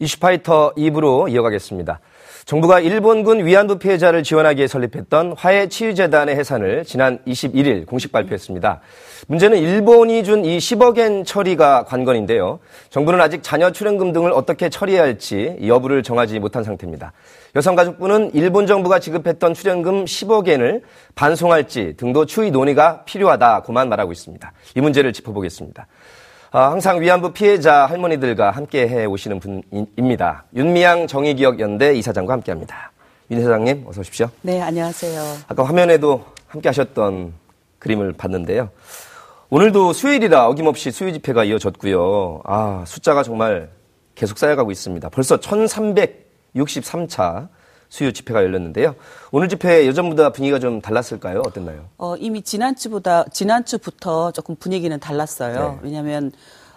이슈파이터 2부로 이어가겠습니다. 정부가 일본군 위안부 피해자를 지원하기 위해 설립했던 화해치유재단의 해산을 지난 21일 공식 발표했습니다. 문제는 일본이 준 이 10억엔 처리가 관건인데요. 정부는 아직 자녀 출연금 등을 어떻게 처리해야 할지 여부를 정하지 못한 상태입니다. 여성가족부는 일본 정부가 지급했던 출연금 10억엔을 반송할지 등도 추이 논의가 필요하다고만 말하고 있습니다. 이 문제를 짚어보겠습니다. 아, 항상 위안부 피해자 할머니들과 함께 해 오시는 분입니다. 윤미향 정의기억연대 이사장과 함께 합니다. 윤 회장님, 어서 오십시오. 네, 안녕하세요. 아까 화면에도 함께 하셨던 그림을 봤는데요. 오늘도 수요일이라 어김없이 수요 집회가 이어졌고요. 아, 숫자가 정말 계속 쌓여가고 있습니다. 벌써 1363차 수요 집회가 열렸는데요. 오늘 집회 예전보다 분위기가 좀 달랐을까요? 어땠나요? 어, 이미 지난주보다 지난주부터 조금 분위기는 달랐어요. 네. 왜냐하면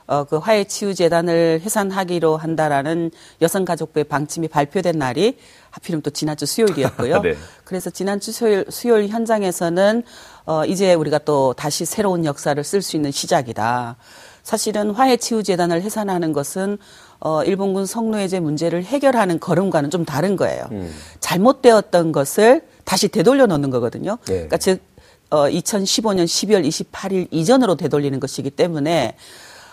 어, 그 화해 치유 재단을 해산하기로 한다라는 여성가족부의 방침이 발표된 날이 하필이면 또 지난주 수요일이었고요. 네. 그래서 지난주 수요일, 수요일 현장에서는 어, 이제 우리가 또 다시 새로운 역사를 쓸 수 있는 시작이다. 사실은 화해치유재단을 해산하는 것은 어, 일본군 성노예제 문제를 해결하는 걸음과는 좀 다른 거예요. 음. 잘못되었던 것을 다시 되돌려 놓는 거거든요. 네. 그러니까 즉, 어, 2015년 12월 28일 이전으로 되돌리는 것이기 때문에,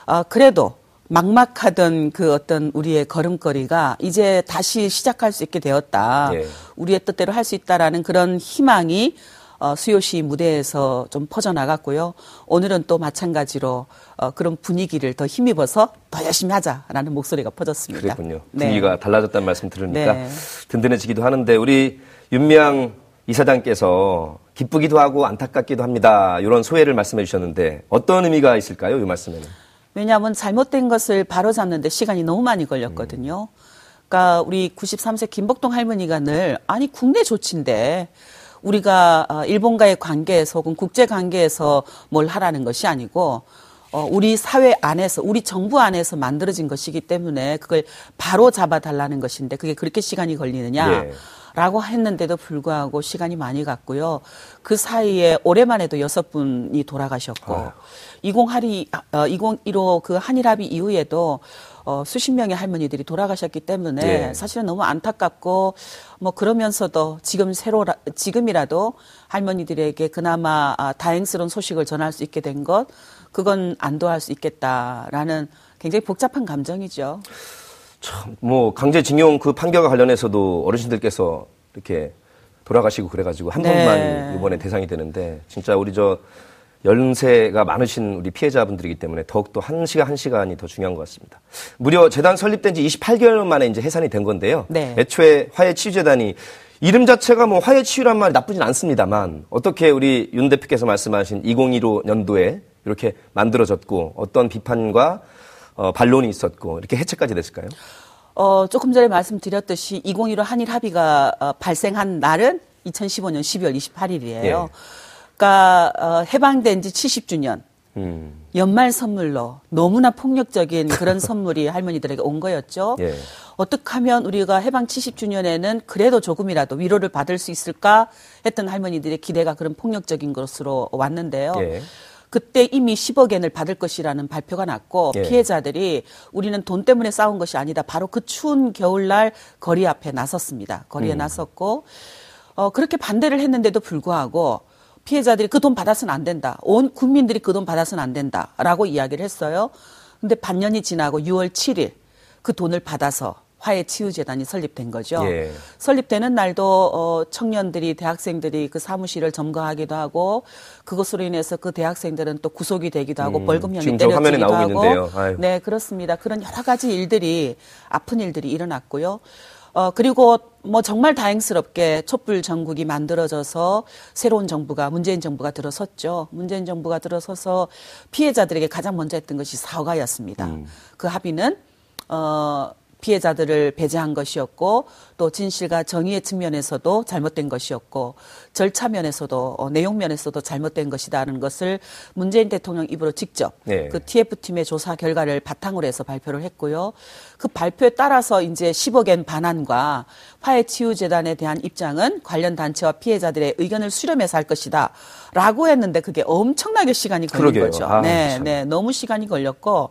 어, 그래도 막막하던 그 어떤 우리의 걸음걸이가 이제 다시 시작할 수 있게 되었다. 네. 우리의 뜻대로 할 수 있다라는 그런 희망이 어, 수요시 무대에서 좀 퍼져나갔고요. 오늘은 또 마찬가지로 어, 그런 분위기를 더 힘입어서 더 열심히 하자라는 목소리가 퍼졌습니다. 그렇군요. 네. 분위기가 달라졌다는 말씀 들으니까 네. 든든해지기도 하는데 우리 윤미향 이사장께서 기쁘기도 하고 안타깝기도 합니다. 이런 소회를 말씀해 주셨는데 어떤 의미가 있을까요? 이 말씀에는. 왜냐하면 잘못된 것을 바로잡는데 시간이 너무 많이 걸렸거든요. 그러니까 우리 93세 김복동 할머니가 늘 아니 국내 조치인데 우리가 어, 일본과의 관계에서 혹은 국제 관계에서 뭘 하라는 것이 아니고 어, 우리 사회 안에서, 우리 정부 안에서 만들어진 것이기 때문에 그걸 바로 잡아달라는 것인데 그게 그렇게 시간이 걸리느냐. 예. 라고 했는데도 불구하고 시간이 많이 갔고요. 그 사이에 해도 여섯 분이 돌아가셨고, 아. 2012, 어, 2015 그 한일합의 이후에도 어, 수십 명의 할머니들이 돌아가셨기 때문에 네. 사실은 너무 안타깝고 뭐 그러면서도 지금 새로 지금이라도 할머니들에게 그나마 아, 다행스러운 소식을 전할 수 있게 된 것 그건 안도할 수 있겠다라는 굉장히 복잡한 감정이죠. 참, 뭐 강제징용 그 판결과 관련해서도 어르신들께서 이렇게 돌아가시고 그래가지고 한 네. 번만 이번에 대상이 되는데 진짜 우리 저 연세가 많으신 우리 피해자분들이기 때문에 더욱더 한 시간 한 시간이 더 중요한 것 같습니다. 무려 재단 설립된 지 28개월 만에 이제 해산이 된 건데요. 네. 애초에 화해치유재단이 이름 자체가 뭐 화해치유란 말이 나쁘진 않습니다만 어떻게 우리 윤 대표께서 말씀하신 2015 년도에 이렇게 만들어졌고 어떤 비판과 어, 반론이 있었고 이렇게 해체까지 됐을까요? 어, 조금 전에 말씀드렸듯이 2015 한일 합의가 어, 발생한 날은 2015년 12월 28일이에요. 예. 그러니까 어, 해방된 지 70주년. 음. 연말 선물로 너무나 폭력적인 그런 선물이 할머니들에게 온 거였죠. 예. 어떻게 하면 우리가 해방 70주년에는 그래도 조금이라도 위로를 받을 수 있을까 했던 할머니들의 기대가 그런 폭력적인 것으로 왔는데요. 예. 그때 이미 10억 엔을 받을 것이라는 발표가 났고 예. 피해자들이 우리는 돈 때문에 싸운 것이 아니다. 바로 그 추운 겨울날 거리 앞에 나섰습니다. 거리에 음. 나섰고 어, 그렇게 반대를 했는데도 불구하고 피해자들이 그 돈 받아서는 안 된다. 온 국민들이 그 돈 받아서는 안 된다라고 이야기를 했어요. 근데 반년이 지나고 6월 7일 그 돈을 받아서 화해 치유 재단이 설립된 거죠. 예. 설립되는 날도 어, 청년들이 대학생들이 그 사무실을 점거하기도 하고 그것으로 인해서 그 대학생들은 또 구속이 되기도 하고 음, 벌금형이 때려지기도 하고 네 그렇습니다. 그런 여러 가지 일들이 아픈 일들이 일어났고요. 어, 그리고 뭐 정말 다행스럽게 촛불 전국이 만들어져서 새로운 정부가 문재인 정부가 들어섰죠. 문재인 정부가 들어서서 피해자들에게 가장 먼저 했던 것이 사과였습니다. 음. 그 합의는 어 피해자들을 배제한 것이었고 또 진실과 정의의 측면에서도 잘못된 것이었고 절차 면에서도 어, 내용 면에서도 잘못된 것이다는 것을 문재인 대통령 입으로 직접 네. 그 TF팀의 조사 결과를 바탕으로 해서 발표를 했고요. 그 발표에 따라서 이제 10억엔 반환과 화해 치유 재단에 대한 입장은 관련 단체와 피해자들의 의견을 수렴해서 할 것이다. 라고 했는데 그게 엄청나게 시간이 걸린 그러게요. 거죠. 아, 네, 참. 네. 너무 시간이 걸렸고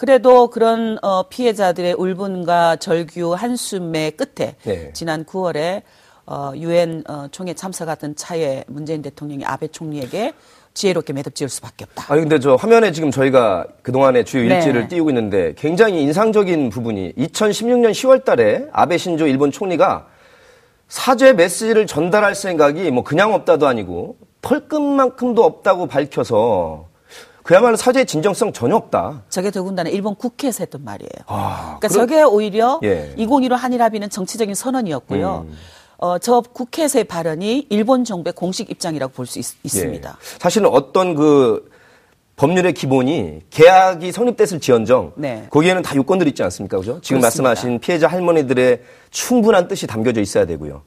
그래도 그런 어, 피해자들의 울분과 절규 한숨의 끝에 네. 지난 9월에 어, 유엔 어, 총회 참석하던 차에 문재인 대통령이 아베 총리에게 지혜롭게 매듭 지을 수밖에 없다. 아니 근데 저 화면에 지금 저희가 그동안의 주요 네. 일지를 띄우고 있는데 굉장히 인상적인 부분이 2016년 10월 달에 아베 신조 일본 총리가 사죄 메시지를 전달할 생각이 뭐 그냥 없다도 아니고 털끝만큼도 없다고 밝혀서 그야말로 사죄의 진정성 전혀 없다. 저게 더군다나 일본 국회에서 했던 말이에요. 아, 그러니까 그럼- 저게 오히려 예. 2015 한일 합의는 정치적인 선언이었고요. 음. 어, 저 국회에서의 발언이 일본 정부의 공식 입장이라고 볼 수 있습니다. 예. 사실은 어떤 그 법률의 기본이 계약이 성립됐을 지언정 네. 거기에는 다 요건들이 있지 않습니까? 그죠? 지금 그렇습니다. 말씀하신 피해자 할머니들의 충분한 뜻이 담겨져 있어야 되고요.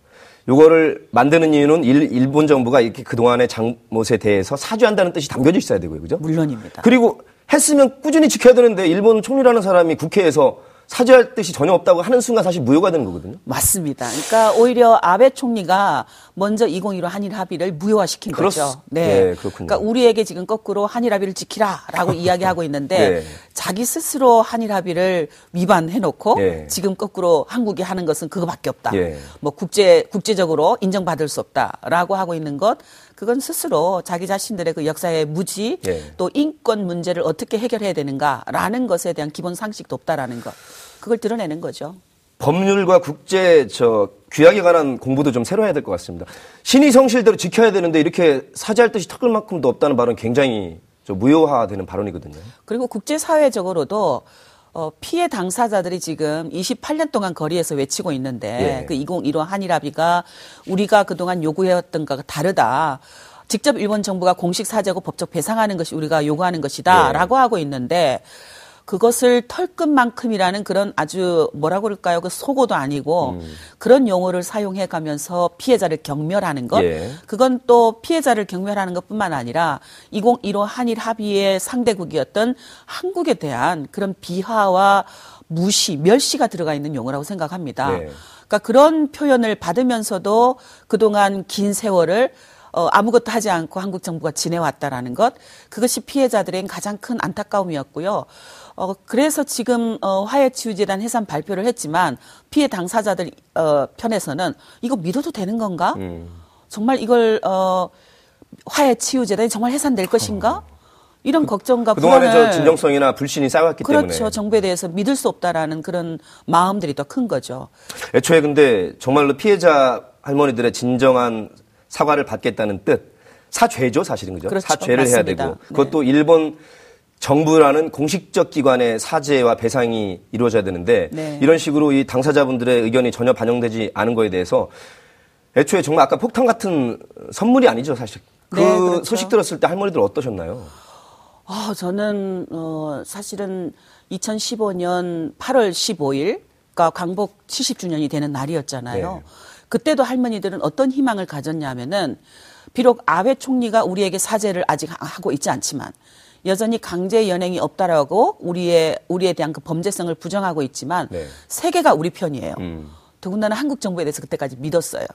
요거를 만드는 이유는 일, 일본 정부가 이렇게 그동안의 잘못에 대해서 사죄한다는 뜻이 담겨져 있어야 되고요. 그죠? 물론입니다. 그리고 했으면 꾸준히 지켜야 되는데 일본 총리라는 사람이 국회에서 사죄할 뜻이 전혀 없다고 하는 순간 사실 무효가 되는 거거든요. 맞습니다. 그러니까 오히려 아베 총리가 먼저 2015 한일 합의를 무효화시킨 그렇스- 거죠. 네, 그렇군요. 그러니까 우리에게 지금 거꾸로 한일 합의를 지키라라고 이야기하고 있는데 네. 자기 스스로 한일 합의를 위반해 놓고 네. 지금 거꾸로 한국이 하는 것은 그거밖에 없다. 예. 뭐 국제 국제적으로 인정받을 수 없다라고 하고 있는 것 그건 스스로 자기 자신들의 그 역사의 무지 예. 또 인권 문제를 어떻게 해결해야 되는가라는 것에 대한 기본 상식도 없다라는 것 그걸 드러내는 거죠. 법률과 국제 저 규약에 관한 공부도 좀 새로 해야 될 것 같습니다. 신의 성실대로 지켜야 되는데 이렇게 사죄할 뜻이 턱을 만큼도 없다는 발언 굉장히 저 무효화되는 발언이거든요. 그리고 국제사회적으로도 어, 피해 당사자들이 지금 28년 동안 거리에서 외치고 있는데 예. 그 2015 한일 합의가 우리가 그동안 요구해왔던 것과 다르다. 직접 일본 정부가 공식 사죄고 법적 배상하는 것이 우리가 요구하는 예. 것이다라고 하고 있는데 그것을 털끝만큼이라는 그런 아주 뭐라고 그럴까요? 그 속어도 아니고 음. 그런 용어를 사용해 가면서 피해자를 경멸하는 것. 예. 그건 또 피해자를 경멸하는 것뿐만 아니라 2015 한일 합의의 상대국이었던 한국에 대한 그런 비하와 무시, 멸시가 들어가 있는 용어라고 생각합니다. 네. 그러니까 그런 표현을 받으면서도 그동안 긴 세월을 어, 아무것도 하지 않고 한국 정부가 지내왔다라는 것, 그것이 피해자들의 가장 큰 안타까움이었고요. 어, 그래서 지금 어, 화해치유재단 해산 발표를 했지만 피해 당사자들 어, 편에서는 이거 믿어도 되는 건가? 음. 정말 이걸 어, 화해치유재단이 정말 해산될 것인가? 이런 걱정과 불안을 저 진정성이나 불신이 쌓여왔기 그렇죠. 때문에. 정부에 대해서 믿을 수 없다라는 그런 마음들이 더 큰 거죠. 애초에 근데 정말로 피해자 할머니들의 진정한 사과를 받겠다는 뜻, 사죄죠 사실은 그죠? 그렇죠. 사죄를 해야 맞습니다. 되고 그것도 일본 정부라는 공식적 기관의 사죄와 배상이 이루어져야 되는데 네. 이런 식으로 이 당사자분들의 의견이 전혀 반영되지 않은 거에 대해서 애초에 정말 아까 폭탄 같은 선물이 아니죠 사실. 그 네, 그렇죠. 소식 들었을 때 할머니들 어떠셨나요? 아, 저는 어 사실은 2015년 8월 15일 가 광복 70주년이 되는 날이었잖아요. 네. 그때도 할머니들은 어떤 희망을 가졌냐면은 비록 아베 총리가 우리에게 사죄를 아직 하고 있지 않지만 여전히 강제 연행이 없다라고 우리의 우리에 대한 그 범죄성을 부정하고 있지만 네. 세계가 우리 편이에요. 음. 더군다나 한국 정부에 대해서 그때까지 믿었어요.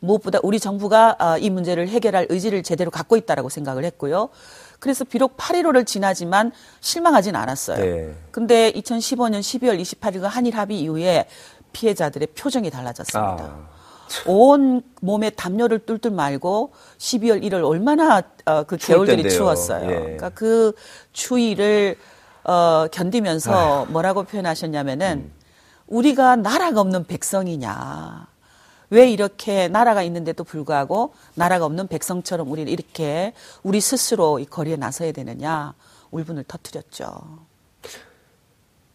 무엇보다 우리 정부가 아, 이 문제를 해결할 의지를 제대로 갖고 있다라고 생각을 했고요. 그래서 비록 8.15를 지나지만 실망하진 않았어요. 네. 근데 2015년 12월 28일과 한일 합의 이후에 피해자들의 표정이 달라졌습니다. 아. 온 몸에 담요를 뚫뚫 말고 12월 1일 얼마나 어, 그 겨울들이 텐데요. 추웠어요. 예. 그러니까 그 추위를 어, 견디면서 뭐라고 표현하셨냐면은 음. 우리가 나라가 없는 백성이냐. 왜 이렇게 나라가 있는데도 불구하고 나라가 없는 백성처럼 우리는 이렇게 우리 스스로 이 거리에 나서야 되느냐 울분을 터뜨렸죠.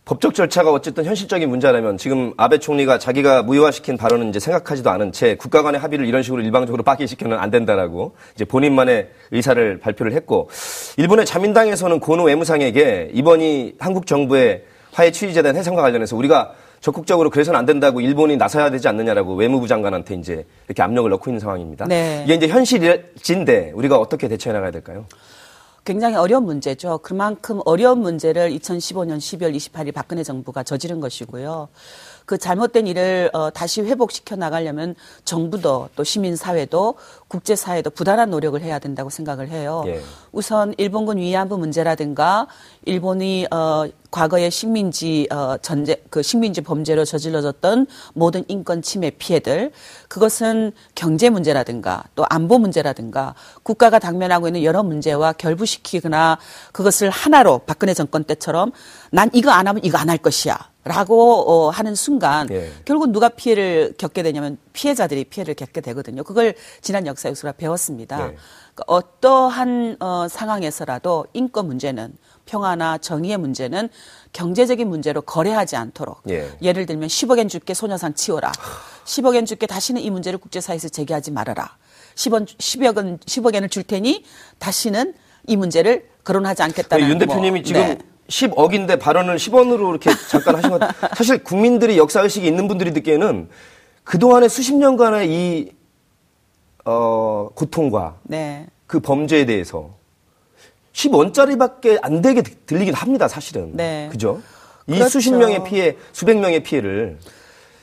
법적 절차가 어쨌든 현실적인 문제라면 지금 아베 총리가 자기가 무효화시킨 발언은 이제 생각하지도 않은 채 국가 간의 합의를 이런 식으로 일방적으로 파기시켜는 안 된다라고 이제 본인만의 의사를 발표를 했고 일본의 자민당에서는 고노 외무상에게 이번이 한국 정부의 화해 취지재단 해산과 관련해서 우리가 적극적으로 그래서는 안 된다고 일본이 나서야 되지 않느냐라고 외무부 장관한테 이제 이렇게 압력을 넣고 있는 상황입니다. 네. 이게 이제 현실인데 우리가 어떻게 대처해 나가야 될까요? 굉장히 어려운 문제죠. 그만큼 어려운 문제를 2015년 12월 28일 박근혜 정부가 저지른 것이고요. 그 잘못된 일을 어, 다시 회복시켜 나가려면 정부도 또 시민사회도 국제사회도 부단한 노력을 해야 된다고 생각을 해요. 예. 우선 일본군 위안부 문제라든가 일본이 어 과거에 식민지 어 전제 그 식민지 범죄로 저질러졌던 모든 인권 침해 피해들 그것은 경제 문제라든가 또 안보 문제라든가 국가가 당면하고 있는 여러 문제와 결부시키거나 그것을 하나로 박근혜 정권 때처럼 난 이거 안 하면 이거 안 할 것이야. 라고 어, 하는 순간 예. 결국 누가 피해를 겪게 되냐면 피해자들이 피해를 겪게 되거든요. 그걸 지난 역사 교수가 배웠습니다. 네. 그러니까 어떠한 어, 상황에서라도 인권 문제는 평화나 정의의 문제는 경제적인 문제로 거래하지 않도록 예. 예를 들면 10억엔 줄게 소녀상 치워라. 10억엔 줄게 다시는 이 문제를 국제사회에서 제기하지 말아라. 10원, 10억은, 10억엔을 줄 테니 다시는 이 문제를 거론하지 않겠다는 윤 대표님이 뭐, 지금 네. 10억인데 발언을 10원으로 이렇게 잠깐 하신 것 같아요. 사실 국민들이 역사의식이 있는 분들이 듣기에는 그동안의 수십 년간의 이, 어, 고통과 네. 그 범죄에 대해서 10원짜리밖에 안 되게 들리긴 합니다, 사실은. 네. 그죠? 이 그렇죠. 수십 명의 피해, 수백 명의 피해를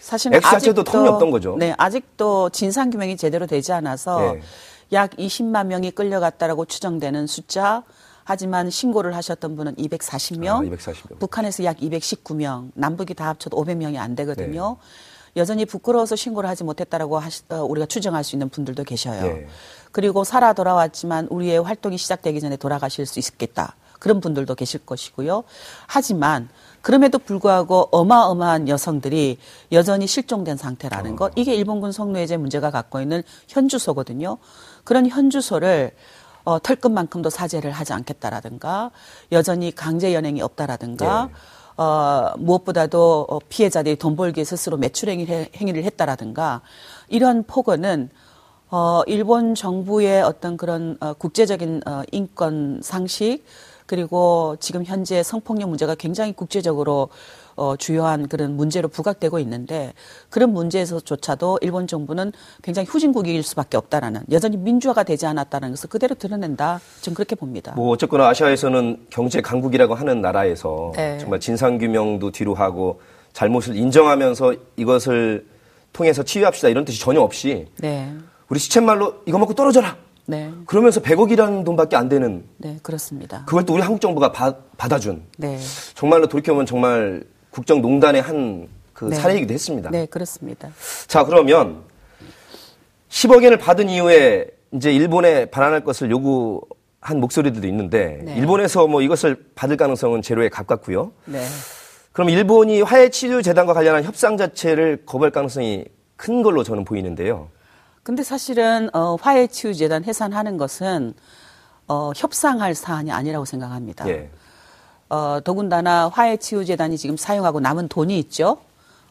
사실은 액수 자체도 턱이 없던 거죠. 네, 아직도 진상 규명이 제대로 되지 않아서 네. 약 20만 명이 끌려갔다라고 추정되는 숫자. 하지만 신고를 하셨던 분은 240명, 아, 240명. 북한에서 약 219명, 남북이 다 합쳐도 500명이 안 되거든요. 네. 여전히 부끄러워서 신고를 하지 못했다라고 하시, 어, 우리가 추정할 수 있는 분들도 계셔요. 네. 그리고 살아 돌아왔지만 우리의 활동이 시작되기 전에 돌아가실 수 있겠다. 그런 분들도 계실 것이고요. 하지만 그럼에도 불구하고 어마어마한 여성들이 여전히 실종된 상태라는 것. 이게 일본군 성노예제 문제가 갖고 있는 현주소거든요. 그런 현주소를 어, 털끝만큼도 사죄를 하지 않겠다라든가 여전히 강제 연행이 없다라든가 네. 어, 무엇보다도 어, 피해자들이 돈 벌기 위해 스스로 매출 행위를, 행위를 했다라든가 이런 폭언은 어, 일본 정부의 어떤 그런 어, 국제적인 어, 인권 상식 그리고 지금 현재 성폭력 문제가 굉장히 국제적으로 어, 주요한 그런 문제로 부각되고 있는데 그런 문제에서조차도 일본 정부는 굉장히 후진국일 수밖에 없다라는 여전히 민주화가 되지 않았다는 것을 그대로 드러낸다. 좀 그렇게 봅니다. 뭐 어쨌거나 아시아에서는 경제 강국이라고 하는 나라에서 네. 정말 진상 규명도 뒤로 하고 잘못을 인정하면서 이것을 통해서 치유합시다 이런 뜻이 전혀 없이 네, 우리 시쳇말로 이거 먹고 떨어져라. 네, 그러면서 100억이라는 돈밖에 안 되는 네 그렇습니다. 그걸 또 우리 한국 정부가 받, 받아준 네, 정말로 돌이켜보면 정말 국정농단의 한그 네. 사례이기도 했습니다. 네 그렇습니다. 자 그러면 10억 엔을 받은 이후에 이제 일본에 반환할 것을 요구한 목소리들도 있는데 네. 일본에서 뭐 이것을 받을 가능성은 제로에 가깝고요. 네. 그럼 일본이 화해치유재단과 관련한 협상 자체를 거부할 가능성이 큰 걸로 저는 보이는데요. 근데 사실은 어, 화해 치유 재단 해산하는 것은 어, 협상할 사안이 아니라고 생각합니다. 예. 어, 더군다나 화해치유재단이 지금 사용하고 남은 돈이 있죠.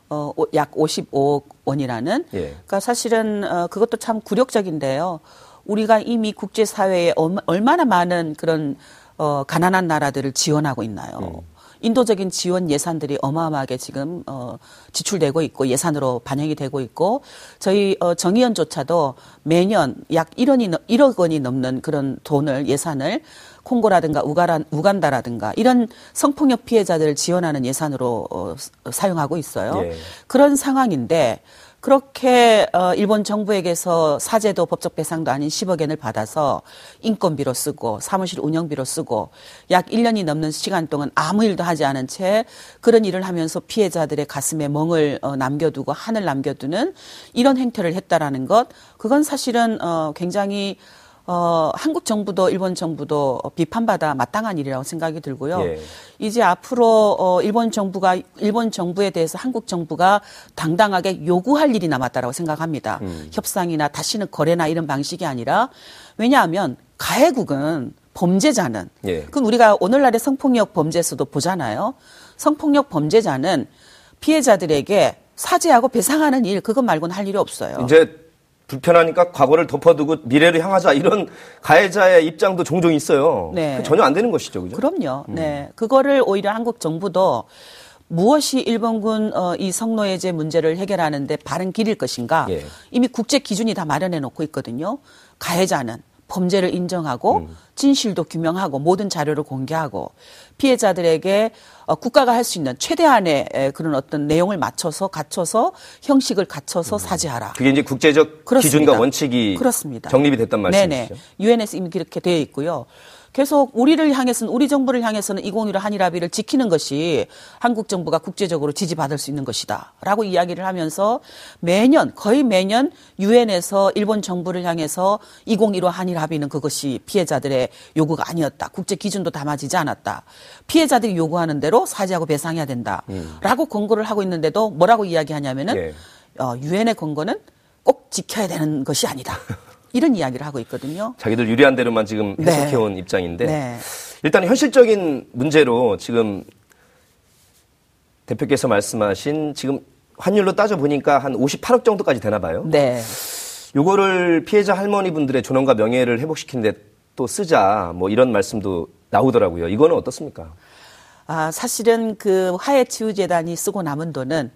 어, 오- 약 55억 원이라는. 예. 그러니까 사실은 어, 그것도 참 굴욕적인데요. 우리가 이미 국제사회에 얼마- 얼마나 많은 그런 어, 가난한 나라들을 지원하고 있나요. 인도적인 지원 예산들이 어마어마하게 지금 어, 지출되고 있고 예산으로 반영이 되고 있고 저희 어, 정의연조차도 매년 약 1원이 1억 원이 넘는 그런 돈을 예산을 콩고라든가 우가라, 우간다라든가 이런 성폭력 피해자들을 지원하는 예산으로 어, 사용하고 있어요. 예. 그런 상황인데 그렇게 어, 일본 정부에게서 사죄도 법적 배상도 아닌 10억 엔을 받아서 인건비로 쓰고 사무실 운영비로 쓰고 약 1년이 넘는 시간 동안 아무 일도 하지 않은 채 그런 일을 하면서 피해자들의 가슴에 멍을 어, 남겨두고 한을 남겨두는 이런 행태를 했다라는 것 그건 사실은 어, 굉장히 어, 한국 정부도 일본 정부도 어, 비판받아 마땅한 일이라고 생각이 들고요. 예. 이제 앞으로 어, 일본 정부가 일본 정부에 대해서 한국 정부가 당당하게 요구할 일이 남았다라고 생각합니다. 협상이나 다시는 거래나 이런 방식이 아니라 왜냐하면 가해국은 범죄자는 예. 그건 우리가 오늘날의 성폭력 범죄에서도 보잖아요. 성폭력 범죄자는 피해자들에게 사죄하고 배상하는 일 그것 말고는 할 일이 없어요. 이제 불편하니까 과거를 덮어두고 미래를 향하자 이런 가해자의 입장도 종종 있어요. 네. 그 전혀 안 되는 것이죠, 그죠? 그럼요. 네. 그거를 오히려 한국 정부도 무엇이 일본군 어, 이 성노예제 문제를 해결하는데 바른 길일 것인가? 예. 이미 국제 기준이 다 마련해 놓고 있거든요. 가해자는 범죄를 인정하고 음. 진실도 규명하고 모든 자료를 공개하고 피해자들에게 어, 국가가 할 수 있는 최대한의 에, 그런 어떤 내용을 맞춰서 갖춰서 형식을 갖춰서 사죄하라. 그게 이제 국제적 그렇습니다. 기준과 원칙이 그렇습니다. 정립이 됐단 말씀이시죠? 네네. 유엔에서 이미 그렇게 되어 있고요. 계속 우리를 향해서는 우리 정부를 향해서는 2015 한일 합의를 지키는 것이 한국 정부가 국제적으로 지지받을 수 있는 것이다라고 이야기를 하면서 매년 거의 매년 유엔에서 일본 정부를 향해서 2015 한일 합의는 그것이 피해자들의 요구가 아니었다. 국제 기준도 담아지지 않았다. 피해자들이 요구하는 대로 사죄하고 배상해야 된다라고 권고를 하고 있는데도 뭐라고 이야기하냐면은 예. 어, 유엔의 권고는 꼭 지켜야 되는 것이 아니다. 이런 이야기를 하고 있거든요. 자기들 유리한 대로만 지금 네. 해석해온 입장인데 네. 일단 현실적인 문제로 지금 대표께서 말씀하신 지금 환율로 따져 보니까 한 58억 정도까지 되나 봐요. 네. 요거를 피해자 할머니분들의 존엄과 명예를 회복시키는데 또 쓰자 뭐 이런 말씀도 나오더라고요. 이거는 어떻습니까? 아, 사실은 그 화해치유재단이 쓰고 남은 돈은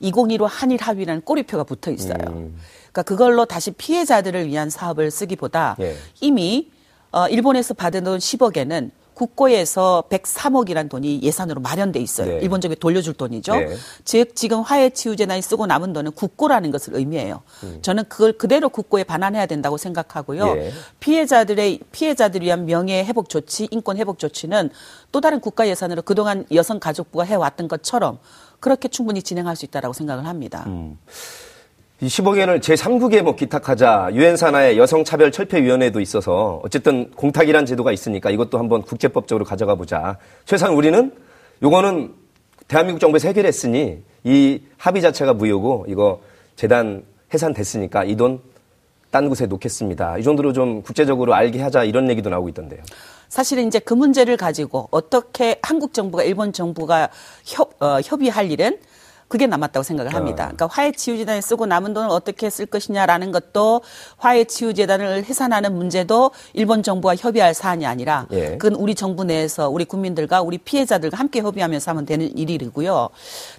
2015 한일 합의라는 꼬리표가 붙어 있어요. 그러니까 그걸로 다시 피해자들을 위한 사업을 쓰기보다 예. 이미 어, 일본에서 받은 돈 10억에는 국고에서 103억이란 돈이 예산으로 마련돼 있어요. 네. 일본 쪽에 돌려줄 돈이죠. 네. 즉 지금 화해치유재단이 쓰고 남은 돈은 국고라는 것을 의미해요. 저는 그걸 그대로 국고에 반환해야 된다고 생각하고요. 예. 피해자들의 피해자들을 위한 명예 회복 조치, 인권 회복 조치는 또 다른 국가 예산으로 그동안 여성가족부가 해왔던 것처럼 그렇게 충분히 진행할 수 있다라고 생각을 합니다. 이 10억 엔을 제3국에 뭐 기탁하자 유엔 산하의 여성 차별 철폐 위원회도 있어서 어쨌든 공탁이란 제도가 있으니까 이것도 한번 국제법적으로 가져가 보자. 최소한 우리는 요거는 대한민국 정부에서 해결했으니 이 합의 자체가 무효고 이거 재단 해산됐으니까 이 돈 딴 곳에 놓겠습니다. 이 정도로 좀 국제적으로 알게 하자 이런 얘기도 나오고 있던데요. 사실은 이제 그 문제를 가지고 어떻게 한국 정부가 일본 정부가 협, 어, 협의할 일은 그게 남았다고 생각을 합니다. 그러니까 화해치유재단에 쓰고 남은 돈을 어떻게 쓸 것이냐라는 것도 화해치유재단을 해산하는 문제도 일본 정부와 협의할 사안이 아니라 예. 그건 우리 정부 내에서 우리 국민들과 우리 피해자들과 함께 협의하면서 하면 되는 일이고요.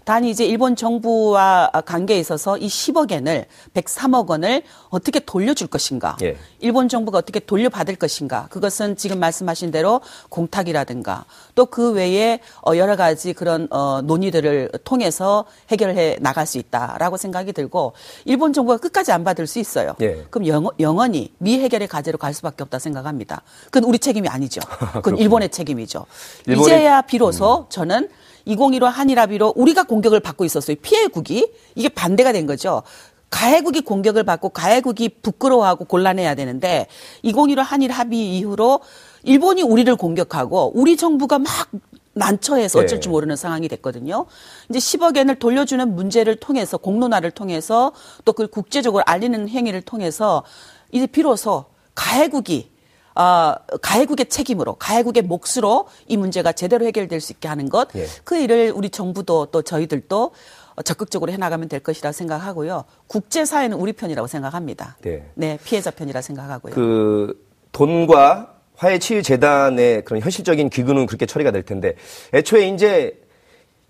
단 이제 일본 정부와 관계에 있어서 이 10억 엔을 103억 원을 어떻게 돌려줄 것인가. 예. 일본 정부가 어떻게 돌려받을 것인가. 그것은 지금 말씀하신 대로 공탁이라든가 또 그 외에 어, 여러 가지 그런 어, 논의들을 통해서 해결해 나갈 수 있다라고 생각이 들고 일본 정부가 끝까지 안 받을 수 있어요. 예. 그럼 영, 영원 히 미해결의 과제로 갈 수밖에 없다 생각합니다. 그건 우리 책임이 아니죠. 그건 일본의 책임이죠. 음. 이제야 비로소 저는 2015 한일합의로 우리가 공격을 받고 있었어요. 피해국이 이게 반대가 된 거죠. 가해국이 공격을 받고 가해국이 부끄러워하고 곤란해야 되는데 2015 한일 합의 이후로 일본이 우리를 공격하고 우리 정부가 막 난처해서 어쩔 예. 줄 모르는 상황이 됐거든요. 이제 10억 엔을 돌려주는 문제를 통해서 공론화를 통해서 또 그걸 국제적으로 알리는 행위를 통해서 이제 비로소 가해국이 아, 가해국의 책임으로, 가해국의 몫으로 이 문제가 제대로 해결될 수 있게 하는 것, 예. 그 일을 우리 정부도 또 저희들도 적극적으로 해나가면 될 것이라 생각하고요. 국제사회는 우리 편이라고 생각합니다. 네. 피해자 편이라 생각하고요. 그 돈과 화해 치유 재단의 그런 현실적인 기금은 그렇게 처리가 될 텐데 애초에 이제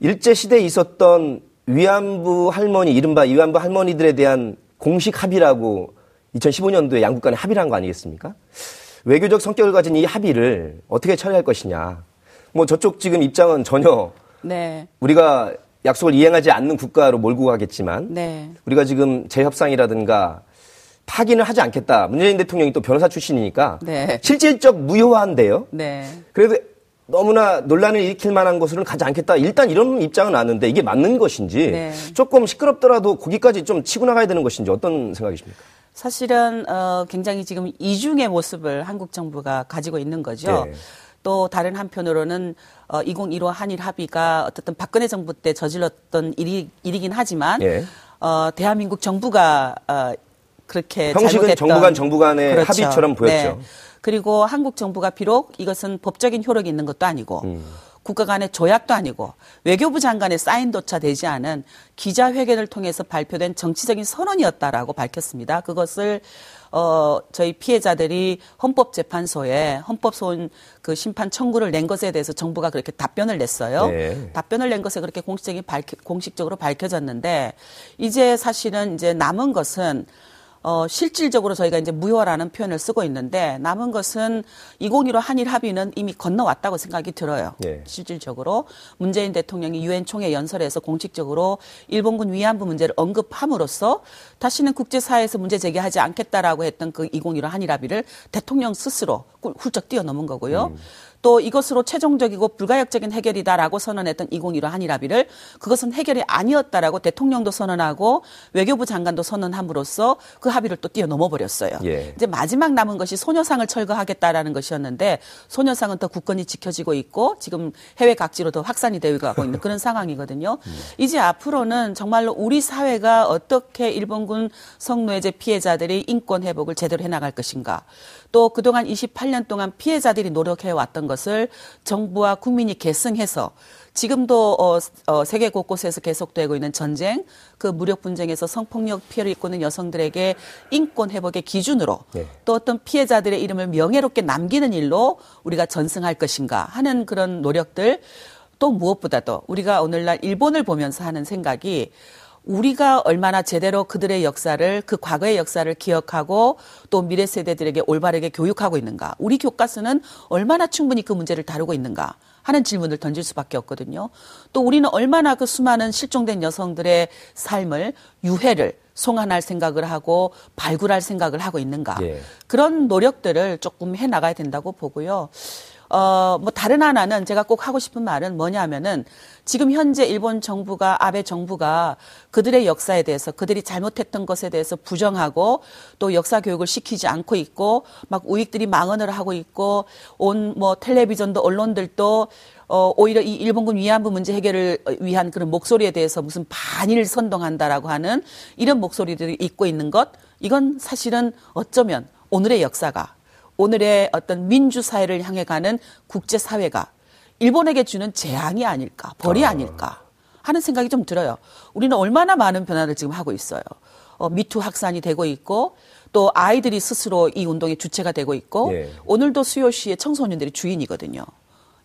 일제 시대에 있었던 위안부 할머니 이른바 위안부 할머니들에 대한 공식 합의라고 2015년도에 양국 간에 합의를 한 거 아니겠습니까? 외교적 성격을 가진 이 합의를 어떻게 처리할 것이냐. 뭐 저쪽 지금 입장은 전혀 네. 우리가 약속을 이행하지 않는 국가로 몰고 가겠지만 네. 우리가 지금 재협상이라든가 파기는 하지 않겠다. 문재인 대통령이 또 변호사 출신이니까 네. 실질적 무효화인데요. 네. 그래도 너무나 논란을 일으킬 만한 것으로는 가지 않겠다. 일단 이런 입장은 아는데 이게 맞는 것인지 네. 조금 시끄럽더라도 거기까지 좀 치고 나가야 되는 것인지 어떤 생각이십니까? 사실은 어, 굉장히 지금 이중의 모습을 한국 정부가 가지고 있는 거죠. 네. 또 다른 한편으로는 어, 2015 한일 합의가 어떻든 박근혜 정부 때 저질렀던 일이, 일이긴 하지만 예. 어, 대한민국 정부가 어, 그렇게 형식은 잘못했던 정부 간 정부 간의 그렇죠. 합의처럼 보였죠. 그리고 한국 정부가 비록 이것은 법적인 효력이 있는 것도 아니고 음. 국가 간의 조약도 아니고 외교부 장관의 사인조차 되지 않은 기자회견을 통해서 발표된 정치적인 선언이었다라고 밝혔습니다. 그것을 어 저희 피해자들이 헌법재판소에 헌법소원 그 심판 청구를 낸 것에 대해서 정부가 그렇게 답변을 냈어요. 네. 답변을 낸 것에 그렇게 공식적인 밝혀, 공식적으로 밝혀졌는데 이제 사실은 이제 남은 것은 어, 실질적으로 저희가 이제 무효라는 표현을 쓰고 있는데 남은 것은 2015 한일 합의는 이미 건너왔다고 생각이 들어요. 예. 실질적으로 문재인 대통령이 유엔 총회 연설에서 공식적으로 일본군 위안부 문제를 언급함으로써 다시는 국제사회에서 문제 제기하지 않겠다라고 했던 그 2015 한일 합의를 대통령 스스로 훌쩍 뛰어넘은 거고요. 음. 또 이것으로 최종적이고 불가역적인 해결이다라고 선언했던 2015 한일 합의를 그것은 해결이 아니었다라고 대통령도 선언하고 외교부 장관도 선언함으로써 그 합의를 또 뛰어넘어 버렸어요. 예. 이제 마지막 남은 것이 소녀상을 철거하겠다라는 것이었는데 소녀상은 더 굳건히 지켜지고 있고 지금 해외 각지로 더 확산이 되고 가고 있는 그런 상황이거든요. 음. 이제 앞으로는 정말로 우리 사회가 어떻게 일본 군 성노예제 피해자들이 인권 회복을 제대로 해나갈 것인가. 또 그동안 28년 동안 피해자들이 노력해 왔던 것을 정부와 국민이 계승해서 지금도 어, 어, 세계 곳곳에서 계속되고 있는 전쟁, 그 무력 분쟁에서 성폭력 피해를 입고 있는 여성들에게 인권 회복의 기준으로 네. 또 어떤 피해자들의 이름을 명예롭게 남기는 일로 우리가 전승할 것인가 하는 그런 노력들 또 무엇보다도 우리가 오늘날 일본을 보면서 하는 생각이 우리가 얼마나 제대로 그들의 역사를 그 과거의 역사를 기억하고 또 미래 세대들에게 올바르게 교육하고 있는가? 우리 교과서는 얼마나 충분히 그 문제를 다루고 있는가? 하는 질문을 던질 수밖에 없거든요. 또 우리는 얼마나 그 수많은 실종된 여성들의 삶을 유해를 송환할 생각을 하고 발굴할 생각을 하고 있는가? 예. 그런 노력들을 조금 해 나가야 된다고 보고요. 어, 뭐 다른 하나는 제가 꼭 하고 싶은 말은 뭐냐면은 지금 현재 일본 정부가 아베 정부가 그들의 역사에 대해서 그들이 잘못했던 것에 대해서 부정하고 또 역사 교육을 시키지 않고 있고 막 우익들이 망언을 하고 있고 온 뭐 텔레비전도 언론들도 어, 오히려 이 일본군 위안부 문제 해결을 위한 그런 목소리에 대해서 무슨 반일 선동한다라고 하는 이런 목소리들이 있고 있는 것, 이건 사실은 어쩌면 오늘의 역사가 오늘의 어떤 민주사회를 향해 가는 국제사회가 일본에게 주는 재앙이 아닐까, 벌이 아. 아닐까 하는 생각이 좀 들어요. 우리는 얼마나 많은 변화를 지금 하고 있어요. 어, 미투 확산이 되고 있고 또 아이들이 스스로 이 운동의 주체가 되고 있고 예. 오늘도 수요시의 청소년들이 주인이거든요.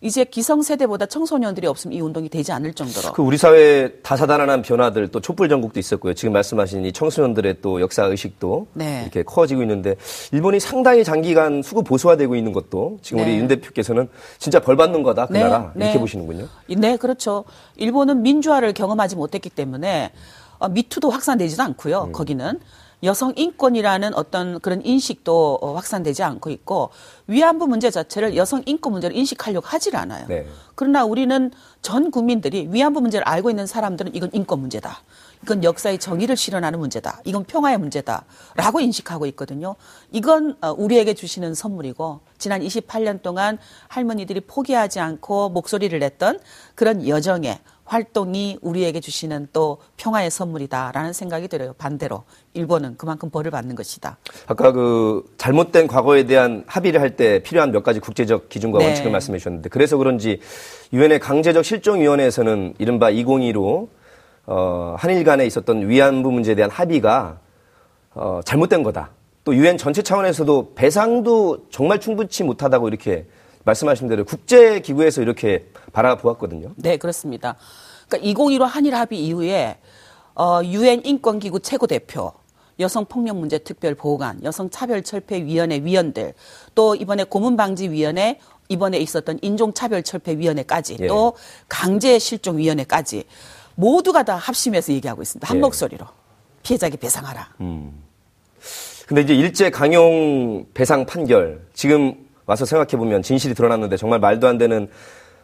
이제 기성세대보다 청소년들이 없으면 이 운동이 되지 않을 정도로. 그 우리 사회의 다사다난한 변화들 또 촛불 전국도 있었고요. 지금 말씀하신 이 청소년들의 또 역사 의식도 네. 이렇게 커지고 있는데 일본이 상당히 장기간 수구 보수화되고 있는 것도 지금 네. 우리 윤 대표께서는 진짜 벌 받는 거다 그 네. 나라 이렇게 네. 보시는군요. 네, 그렇죠. 일본은 민주화를 경험하지 못했기 때문에 어, 미투도 확산되지도 않고요. 음. 거기는 여성 인권이라는 어떤 그런 인식도 어, 확산되지 않고 있고 위안부 문제 자체를 여성 인권 문제로 인식하려고 하질 않아요. 네. 그러나 우리는 전 국민들이 위안부 문제를 알고 있는 사람들은 이건 인권 문제다. 이건 역사의 정의를 실현하는 문제다. 이건 평화의 문제다. 라고 인식하고 있거든요. 이건 어, 우리에게 주시는 선물이고 지난 28년 동안 할머니들이 포기하지 않고 목소리를 냈던 그런 여정에 활동이 우리에게 주시는 또 평화의 선물이다라는 생각이 들어요. 반대로 일본은 그만큼 벌을 받는 것이다. 아까 그 잘못된 과거에 대한 합의를 할 때 필요한 몇 가지 국제적 기준과 네. 원칙을 말씀해 주셨는데 그래서 그런지 유엔의 강제적 실종위원회에서는 이른바 2015 어, 한일 간에 있었던 위안부 문제에 대한 합의가 어, 잘못된 거다. 또 유엔 전체 차원에서도 배상도 정말 충분치 못하다고 이렇게 말씀하신 대로 국제 기구에서 이렇게 바라보았거든요. 네, 그렇습니다. 그러니까 2015 한일 합의 이후에 어, 유엔 인권기구 최고 대표, 여성 폭력 문제 특별 보호관, 여성 차별 철폐 위원회 위원들, 또 이번에 고문 방지 위원회 이번에 있었던 인종 차별 철폐 위원회까지 예. 또 강제 실종 위원회까지 모두가 다 합심해서 얘기하고 있습니다. 한 예. 목소리로 피해자에게 배상하라. 음. 근데 이제 일제 강용 배상 판결 지금 와서 생각해 보면 진실이 드러났는데 정말 말도 안 되는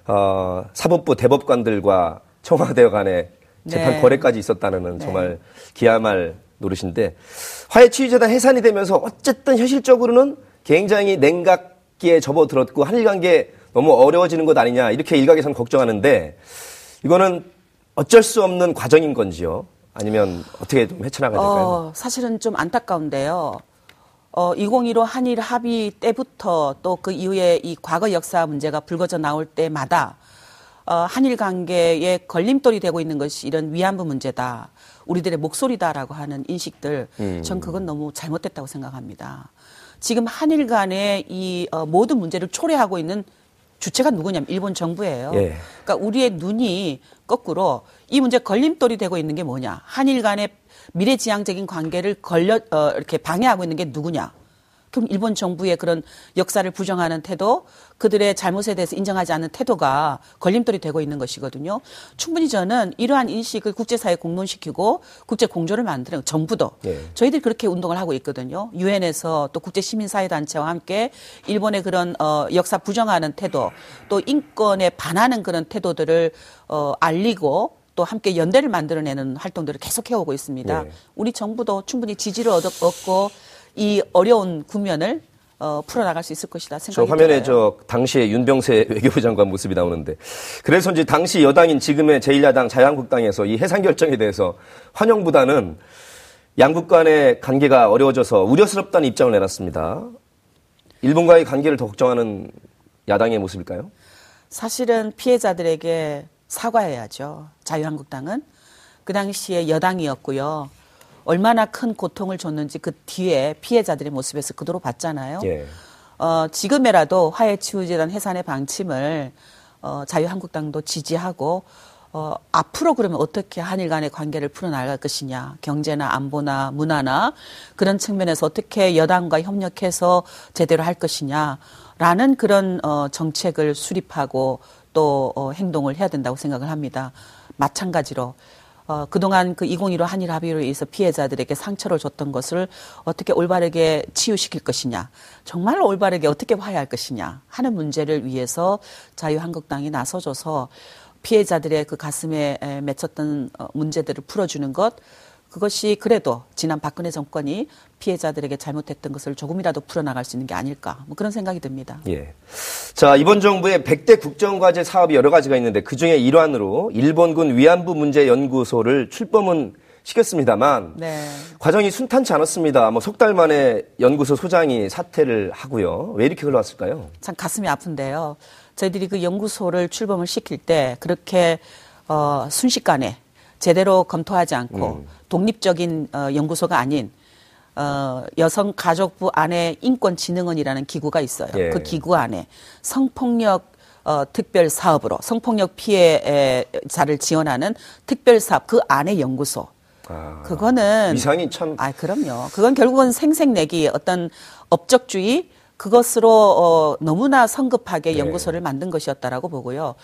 어, 사법부 대법관들과 청와대 간의 재판 네. 거래까지 있었다는 네. 정말 기야말 노릇인데 화해 치유재단 해산이 되면서 어쨌든 현실적으로는 굉장히 냉각기에 접어들었고 한일 관계 너무 어려워지는 것 아니냐 이렇게 일각에선 걱정하는데 이거는 어쩔 수 없는 과정인 건지요? 아니면 어떻게 좀 헤쳐나가야 될까요? 어, 사실은 좀 안타까운데요. 어, 2015 한일 합의 때부터 또 그 이후에 이 과거 역사 문제가 불거져 나올 때마다 어, 한일 관계에 걸림돌이 되고 있는 것이 이런 위안부 문제다. 우리들의 목소리다라고 하는 인식들, 음. 전 그건 너무 잘못됐다고 생각합니다. 지금 한일 간의 이 어, 모든 문제를 초래하고 있는 주체가 누구냐면 일본 정부예요. 예. 그러니까 우리의 눈이 거꾸로 이 문제 걸림돌이 되고 있는 게 뭐냐? 한일 간의 미래지향적인 관계를 걸려 어, 이렇게 방해하고 있는 게 누구냐? 그럼 일본 정부의 그런 역사를 부정하는 태도, 그들의 잘못에 대해서 인정하지 않는 태도가 걸림돌이 되고 있는 것이거든요. 충분히 저는 이러한 인식을 국제사회에 공론시키고 국제 공조를 만드는 정부도 예. 저희들이 그렇게 운동을 하고 있거든요. 유엔에서 또 국제 시민사회 단체와 함께 일본의 그런 어 역사 부정하는 태도, 또 인권에 반하는 그런 태도들을 어 알리고 또 함께 연대를 만들어내는 활동들을 계속 해 오고 있습니다. 네. 우리 정부도 충분히 지지를 얻- 얻고 이 어려운 국면을 어, 풀어나갈 수 있을 것이다 저 생각이 화면에 들어요. 저 당시의 윤병세 외교부 장관 모습이 나오는데 그래서인지 당시 여당인 지금의 제1야당 자유한국당에서 이 해산 결정에 대해서 환영보다는 양국 간의 관계가 어려워져서 우려스럽다는 입장을 내놨습니다. 일본과의 관계를 더 걱정하는 야당의 모습일까요? 사실은 피해자들에게 사과해야죠. 자유한국당은 그 당시에 여당이었고요. 얼마나 큰 고통을 줬는지 그 뒤에 피해자들의 모습에서 그대로 봤잖아요. 예. 어, 지금이라도 화해치유재단 해산의 방침을 어, 자유한국당도 지지하고 어, 앞으로 그러면 어떻게 한일 간의 관계를 풀어나갈 것이냐, 경제나 안보나 문화나 그런 측면에서 어떻게 여당과 협력해서 제대로 할 것이냐라는 그런 어, 정책을 수립하고 또 어, 행동을 해야 된다고 생각을 합니다. 마찬가지로 어, 그동안 그 2015 한일 합의로 인해서 피해자들에게 상처를 줬던 것을 어떻게 올바르게 치유시킬 것이냐, 정말로 올바르게 어떻게 화해할 것이냐 하는 문제를 위해서 자유한국당이 나서줘서 피해자들의 그 가슴에 에, 맺혔던 어, 문제들을 풀어주는 것, 그것이 그래도 지난 박근혜 정권이 피해자들에게 잘못했던 것을 조금이라도 풀어나갈 수 있는 게 아닐까, 뭐 그런 생각이 듭니다. 예. 자, 이번 정부의 100대 국정과제 사업이 여러 가지가 있는데 그 중에 일환으로 일본군 위안부 문제 연구소를 출범은 시켰습니다만 네. 과정이 순탄치 않았습니다. 뭐 석 달 만에 연구소 소장이 사퇴를 하고요. 왜 이렇게 흘러왔을까요? 참 가슴이 아픈데요. 저희들이 그 연구소를 출범을 시킬 때 그렇게 어, 순식간에 제대로 검토하지 않고 독립적인 어, 연구소가 아닌 어, 여성가족부 안에 인권진흥원이라는 기구가 있어요. 예. 그 기구 안에 성폭력 어, 특별 사업으로 성폭력 피해자를 지원하는 특별 사업 그 안에 연구소. 아, 그거는 위상이 참 아, 그럼요. 그건 결국은 생색내기 어떤 업적주의 그것으로 어, 너무나 성급하게 네. 연구소를 만든 것이었다라고 보고요.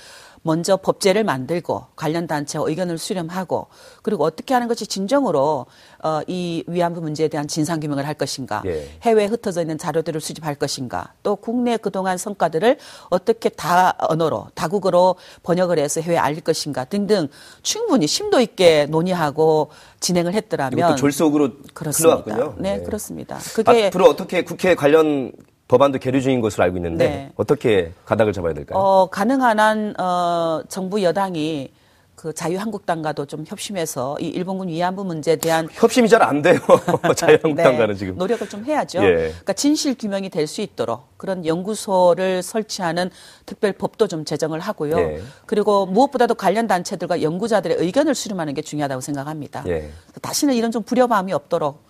먼저 법제를 만들고 관련 단체와 의견을 수렴하고 그리고 어떻게 하는 것이 진정으로 어, 이 위안부 문제에 대한 진상 규명을 할 것인가, 예. 해외에 흩어져 있는 자료들을 수집할 것인가, 또 국내 그동안 성과들을 어떻게 다 언어로 다국어로 번역을 해서 해외에 알릴 것인가 등등 충분히 심도 있게 논의하고 진행을 했더라면 졸속으로 그렇습니다. 흘러왔군요. 네, 그렇습니다. 그게 앞으로 어떻게 국회 관련 법안도 계류 중인 것으로 알고 있는데 네. 어떻게 가닥을 잡아야 될까요? 어, 가능한 한 어, 정부 여당이 그 자유한국당과도 좀 협심해서 이 일본군 위안부 문제에 대한 협심이 잘 안 돼요. 자유한국당과는 지금. 네, 노력을 좀 해야죠. 예. 그러니까 진실 규명이 될 수 있도록 그런 연구소를 설치하는 특별 법도 좀 제정을 하고요. 예. 그리고 무엇보다도 관련 단체들과 연구자들의 의견을 수렴하는 게 중요하다고 생각합니다. 예. 다시는 이런 좀 불협화음이 없도록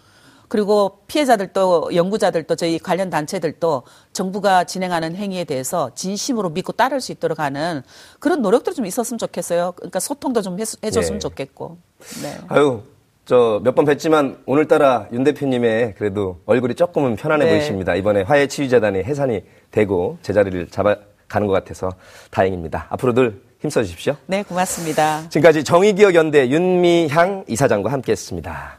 그리고 피해자들도 연구자들도 저희 관련 단체들도 정부가 진행하는 행위에 대해서 진심으로 믿고 따를 수 있도록 하는 그런 노력도 좀 있었으면 좋겠어요. 그러니까 소통도 좀 해, 해줬으면 예. 좋겠고. 네. 아유, 저 몇 번 뵀지만 오늘따라 윤 대표님의 그래도 얼굴이 조금은 편안해 네. 보이십니다. 이번에 화해 치유재단이 해산이 되고 제자리를 잡아 가는 것 같아서 다행입니다. 앞으로들 힘써 주십시오. 네, 고맙습니다. 지금까지 정의기억연대 윤미향 이사장과 함께했습니다.